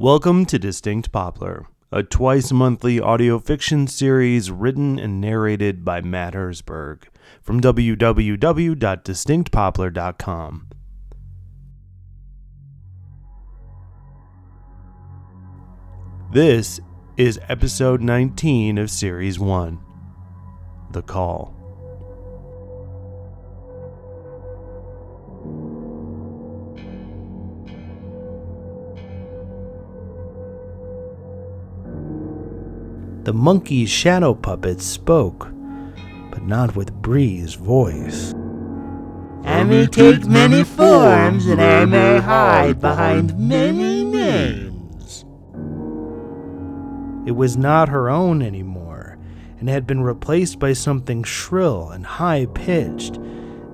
Welcome to Distinct Poplar, a twice monthly audio fiction series written and narrated by Matt Hersberg from www.distinctpoplar.com. This is episode 19 of series 1 The Call. The monkey's shadow puppet spoke, but not with Bree's voice. I may take many forms, and I may hide behind many names. It was not her own anymore, and had been replaced by something shrill and high pitched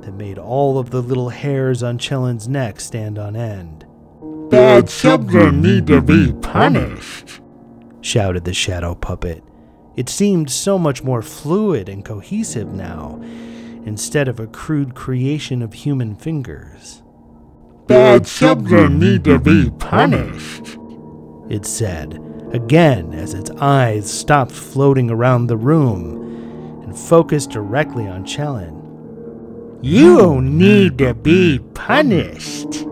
that made all of the little hairs on Chellen's neck stand on end. Bad children need to be punished. Shouted the shadow puppet. It seemed so much more fluid and cohesive now, instead of a crude creation of human fingers. Bad children need to be punished. It said, again as its eyes stopped floating around the room and focused directly on Chellen. You need to be punished.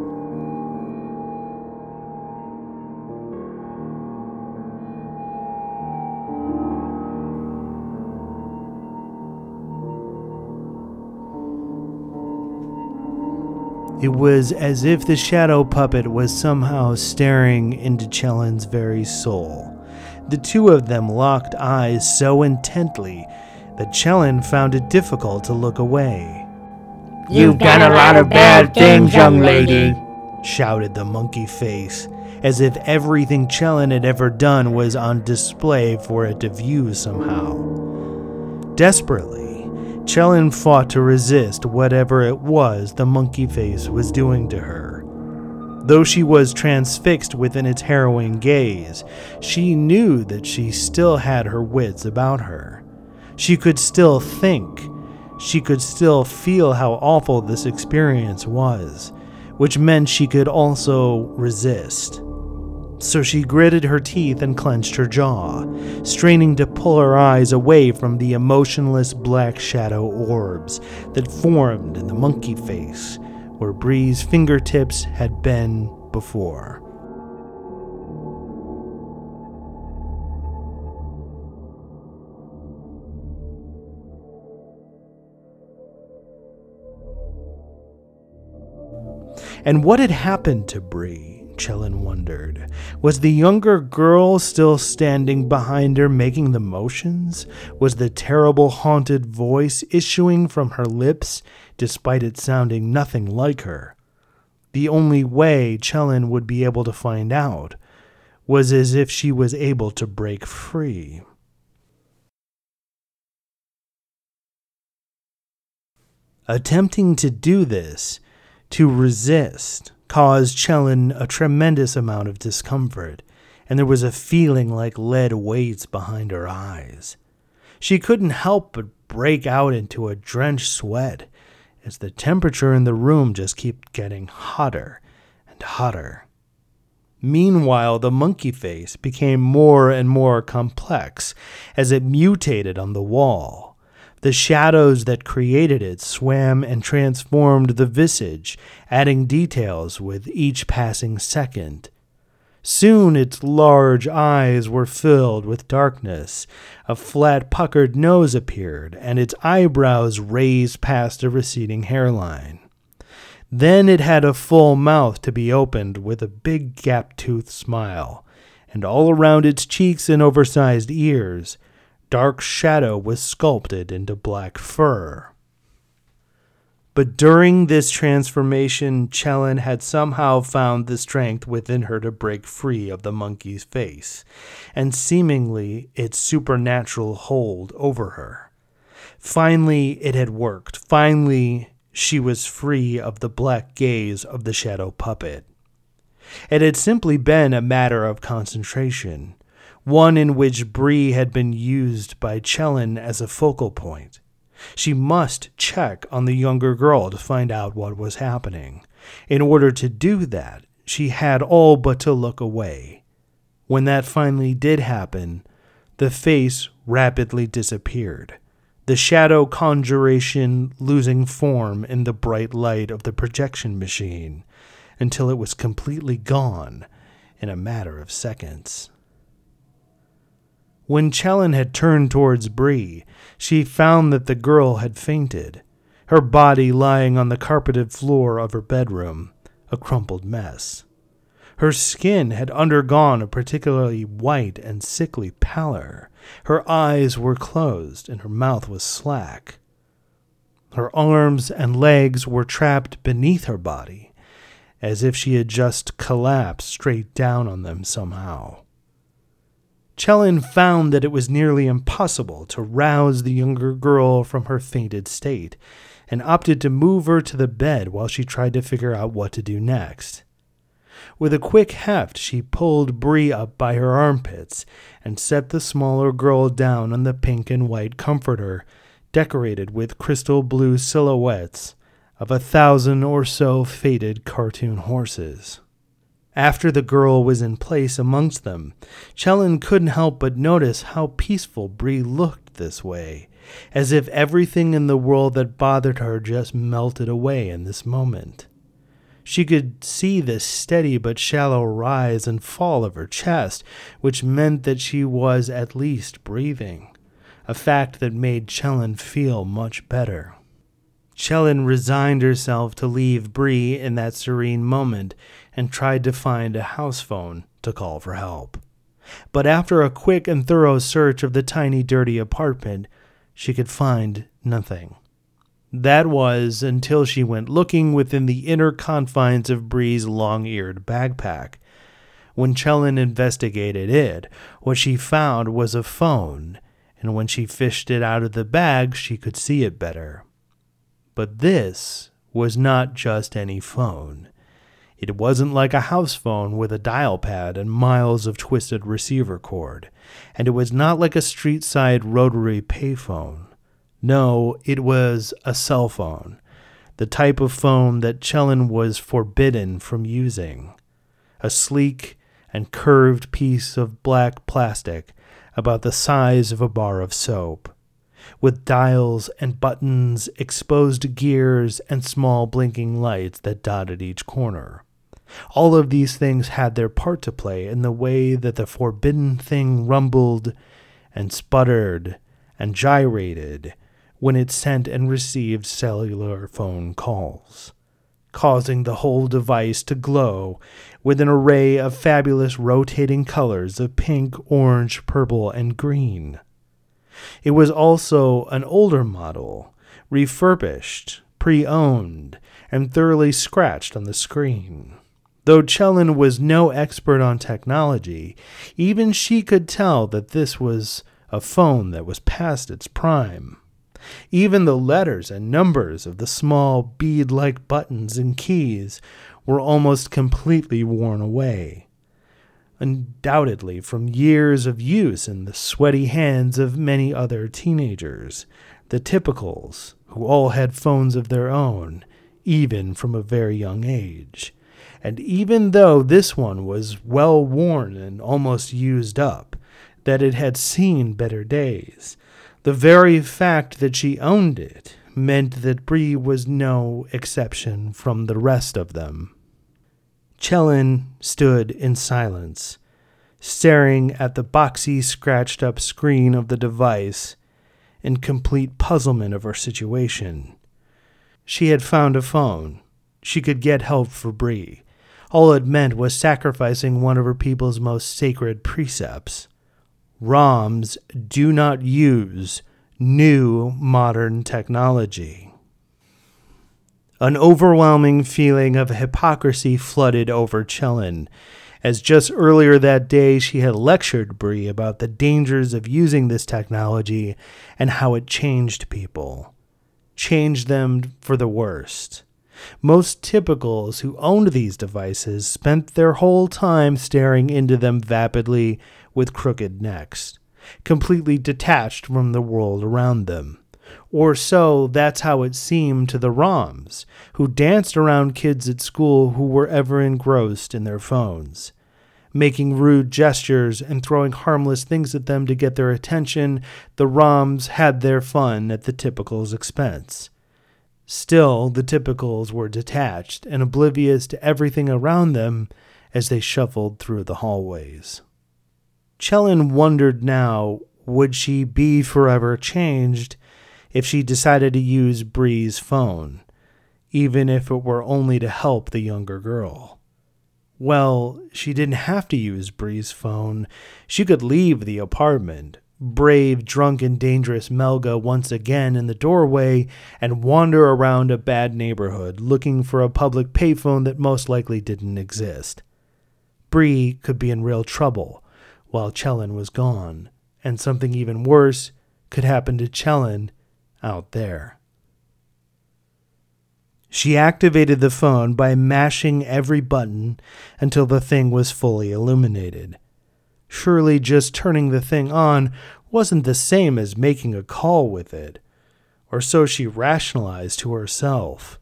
It was as if the shadow puppet was somehow staring into Chellen's very soul. The two of them locked eyes so intently that Chellen found it difficult to look away. You've done a lot of bad things, young lady. Shouted the monkey face, as if everything Chellen had ever done was on display for it to view somehow. Desperately, Chellen fought to resist whatever it was the monkey face was doing to her. Though she was transfixed within its harrowing gaze, she knew that she still had her wits about her. She could still think. She could still feel how awful this experience was, which meant she could also resist. So she gritted her teeth and clenched her jaw, straining to pull her eyes away from the emotionless black shadow orbs that formed in the monkey face where Bree's fingertips had been before. And what had happened to Bree? Chellen wondered. Was the younger girl still standing behind her making the motions? Was the terrible haunted voice issuing from her lips despite it sounding nothing like her? The only way Chellen would be able to find out was as if she was able to break free. Attempting to do this, to resist, caused Chellen a tremendous amount of discomfort, and there was a feeling like lead weights behind her eyes. She couldn't help but break out into a drenched sweat as the temperature in the room just kept getting hotter and hotter. Meanwhile, the monkey face became more and more complex as it mutated on the wall. The shadows that created it swam and transformed the visage, adding details with each passing second. Soon its large eyes were filled with darkness. A flat, puckered nose appeared, and its eyebrows raised past a receding hairline. Then it had a full mouth to be opened with a big gap toothed smile, and all around its cheeks and oversized ears, dark shadow was sculpted into black fur. But during this transformation, Chellen had somehow found the strength within her to break free of the monkey's face, and seemingly its supernatural hold over her. Finally, it had worked. Finally, she was free of the black gaze of the shadow puppet. It had simply been a matter of concentration one in which Bree had been used by Chellen as a focal point. She must check on the younger girl to find out what was happening. In order to do that, she had all but to look away. When that finally did happen, the face rapidly disappeared, the shadow conjuration losing form in the bright light of the projection machine until it was completely gone in a matter of seconds. When Chelin had turned towards Bree, she found that the girl had fainted, her body lying on the carpeted floor of her bedroom, a crumpled mess. Her skin had undergone a particularly white and sickly pallor. Her eyes were closed and her mouth was slack. Her arms and legs were trapped beneath her body, as if she had just collapsed straight down on them somehow. Chelin found that it was nearly impossible to rouse the younger girl from her fainted state, and opted to move her to the bed while she tried to figure out what to do next. With a quick heft, she pulled Bree up by her armpits and set the smaller girl down on the pink and white comforter, decorated with crystal blue silhouettes of a thousand or so faded cartoon horses. After the girl was in place amongst them, Chelin couldn't help but notice how peaceful Bree looked this way, as if everything in the world that bothered her just melted away in this moment. She could see the steady but shallow rise and fall of her chest, which meant that she was at least breathing, a fact that made Chelin feel much better. Chelin resigned herself to leave Bree in that serene moment and tried to find a house phone to call for help. But after a quick and thorough search of the tiny, dirty apartment, she could find nothing. That was until she went looking within the inner confines of Bree's long eared backpack. When Chelin investigated it, what she found was a phone, and when she fished it out of the bag, she could see it better. But this was not just any phone. It wasn't like a house phone with a dial pad and miles of twisted receiver cord, and it was not like a street side rotary payphone. No, it was a cell phone, the type of phone that Chelin was forbidden from using. A sleek and curved piece of black plastic about the size of a bar of soap with dials and buttons, exposed gears, and small blinking lights that dotted each corner. All of these things had their part to play in the way that the forbidden thing rumbled and sputtered and gyrated when it sent and received cellular phone calls, causing the whole device to glow with an array of fabulous rotating colors of pink, orange, purple, and green. It was also an older model, refurbished, pre owned, and thoroughly scratched on the screen. Though Chelin was no expert on technology, even she could tell that this was a phone that was past its prime. Even the letters and numbers of the small bead like buttons and keys were almost completely worn away undoubtedly from years of use in the sweaty hands of many other teenagers, the typicals, who all had phones of their own, even from a very young age. And even though this one was well worn and almost used up, that it had seen better days, the very fact that she owned it meant that Bree was no exception from the rest of them. Chelin stood in silence, staring at the boxy, scratched up screen of the device in complete puzzlement of her situation. She had found a phone. She could get help for Bree. All it meant was sacrificing one of her people's most sacred precepts. Roms do not use new modern technology. An overwhelming feeling of hypocrisy flooded over Chelin, as just earlier that day she had lectured Bree about the dangers of using this technology and how it changed people. Changed them for the worst. Most typicals who owned these devices spent their whole time staring into them vapidly with crooked necks, completely detached from the world around them. Or so that's how it seemed to the Roms, who danced around kids at school who were ever engrossed in their phones. making rude gestures and throwing harmless things at them to get their attention, the Roms had their fun at the typicals' expense. Still, the typicals were detached and oblivious to everything around them as they shuffled through the hallways. Chelin wondered now would she be forever changed if she decided to use Bree's phone, even if it were only to help the younger girl. Well, she didn't have to use Bree's phone. She could leave the apartment, brave, drunk, and dangerous Melga once again in the doorway, and wander around a bad neighborhood looking for a public payphone that most likely didn't exist. Bree could be in real trouble while Chelin was gone, and something even worse could happen to Chelin out there. She activated the phone by mashing every button until the thing was fully illuminated. Surely just turning the thing on wasn't the same as making a call with it, or so she rationalized to herself.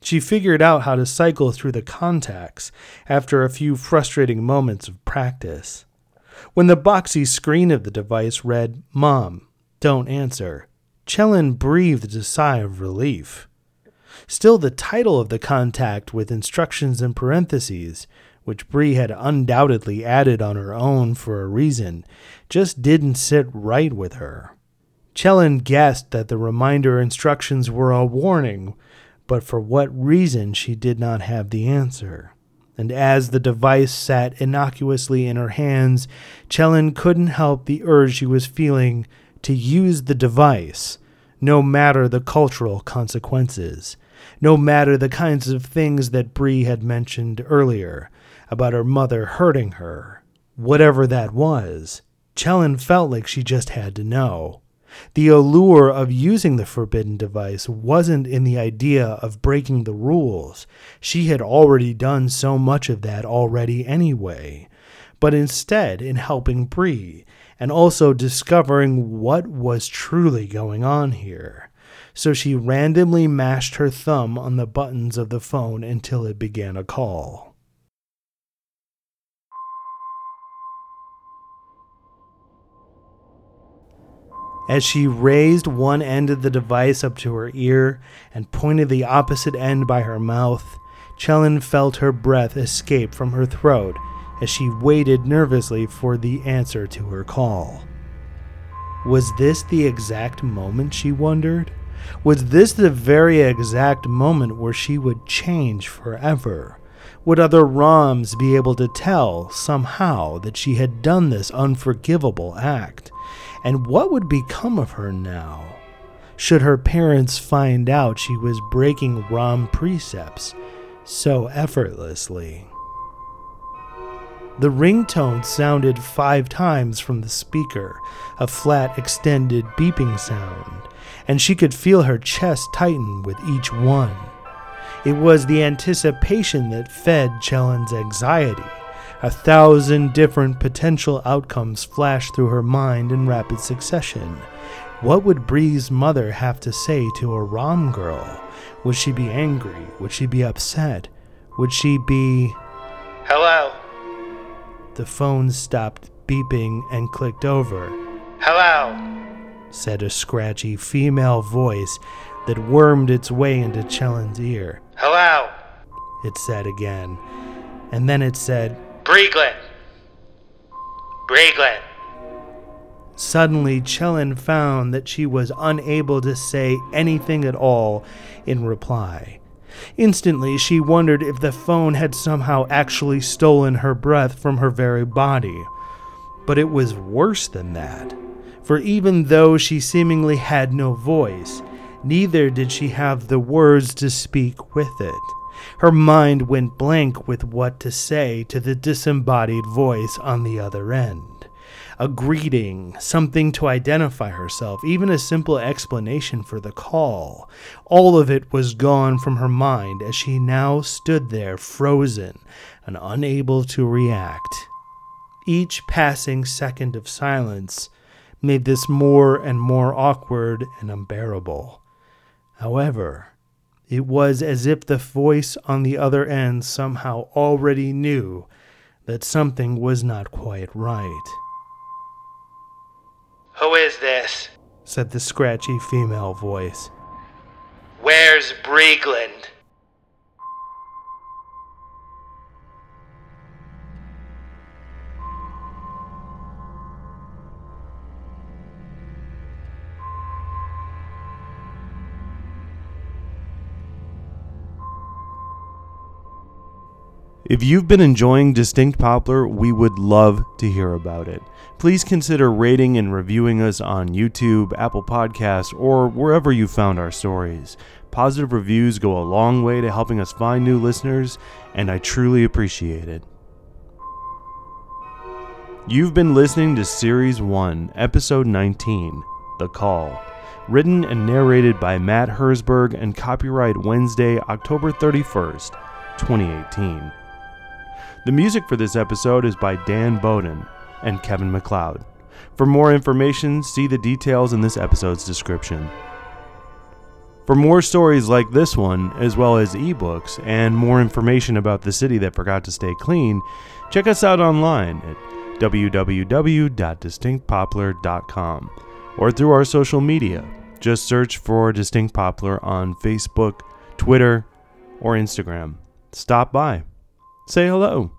She figured out how to cycle through the contacts after a few frustrating moments of practice. When the boxy screen of the device read, Mom, don't answer, Chelin breathed a sigh of relief. Still, the title of the contact with instructions in parentheses, which Bree had undoubtedly added on her own for a reason, just didn't sit right with her. Chelin guessed that the reminder instructions were a warning, but for what reason she did not have the answer. And as the device sat innocuously in her hands, Chelin couldn't help the urge she was feeling to use the device, no matter the cultural consequences, no matter the kinds of things that Bree had mentioned earlier about her mother hurting her. Whatever that was, Chelin felt like she just had to know. The allure of using the forbidden device wasn't in the idea of breaking the rules. She had already done so much of that already anyway. But instead, in helping Bree and also discovering what was truly going on here. So she randomly mashed her thumb on the buttons of the phone until it began a call. As she raised one end of the device up to her ear and pointed the opposite end by her mouth, Chelin felt her breath escape from her throat as she waited nervously for the answer to her call. Was this the exact moment, she wondered? Was this the very exact moment where she would change forever? Would other Roms be able to tell, somehow, that she had done this unforgivable act? And what would become of her now? Should her parents find out she was breaking Rom precepts so effortlessly? The ringtone sounded five times from the speaker, a flat, extended beeping sound, and she could feel her chest tighten with each one. It was the anticipation that fed Chelin's anxiety. A thousand different potential outcomes flashed through her mind in rapid succession. What would Bree's mother have to say to a Rom girl? Would she be angry? Would she be upset? Would she be. Hello? The phone stopped beeping and clicked over. Hello? Said a scratchy female voice that wormed its way into Chelin's ear. Hello? It said again. And then it said, Breeglin. Breeglin. Suddenly, Chelin found that she was unable to say anything at all in reply. Instantly, she wondered if the phone had somehow actually stolen her breath from her very body. But it was worse than that, for even though she seemingly had no voice, neither did she have the words to speak with it. Her mind went blank with what to say to the disembodied voice on the other end. A greeting, something to identify herself, even a simple explanation for the call. All of it was gone from her mind as she now stood there frozen and unable to react. Each passing second of silence made this more and more awkward and unbearable. However, it was as if the voice on the other end somehow already knew that something was not quite right. Who is this? said the scratchy female voice. Where's Breegland? If you've been enjoying Distinct Poplar, we would love to hear about it. Please consider rating and reviewing us on YouTube, Apple Podcasts, or wherever you found our stories. Positive reviews go a long way to helping us find new listeners, and I truly appreciate it. You've been listening to Series 1, Episode 19 The Call. Written and narrated by Matt Hersberg and copyright Wednesday, October 31st, 2018. The music for this episode is by Dan Bowden and Kevin MacLeod. For more information, see the details in this episode's description. For more stories like this one, as well as ebooks and more information about the city that forgot to stay clean, check us out online at www.distinctpoplar.com or through our social media. Just search for Distinct Poplar on Facebook, Twitter, or Instagram. Stop by. Say hello.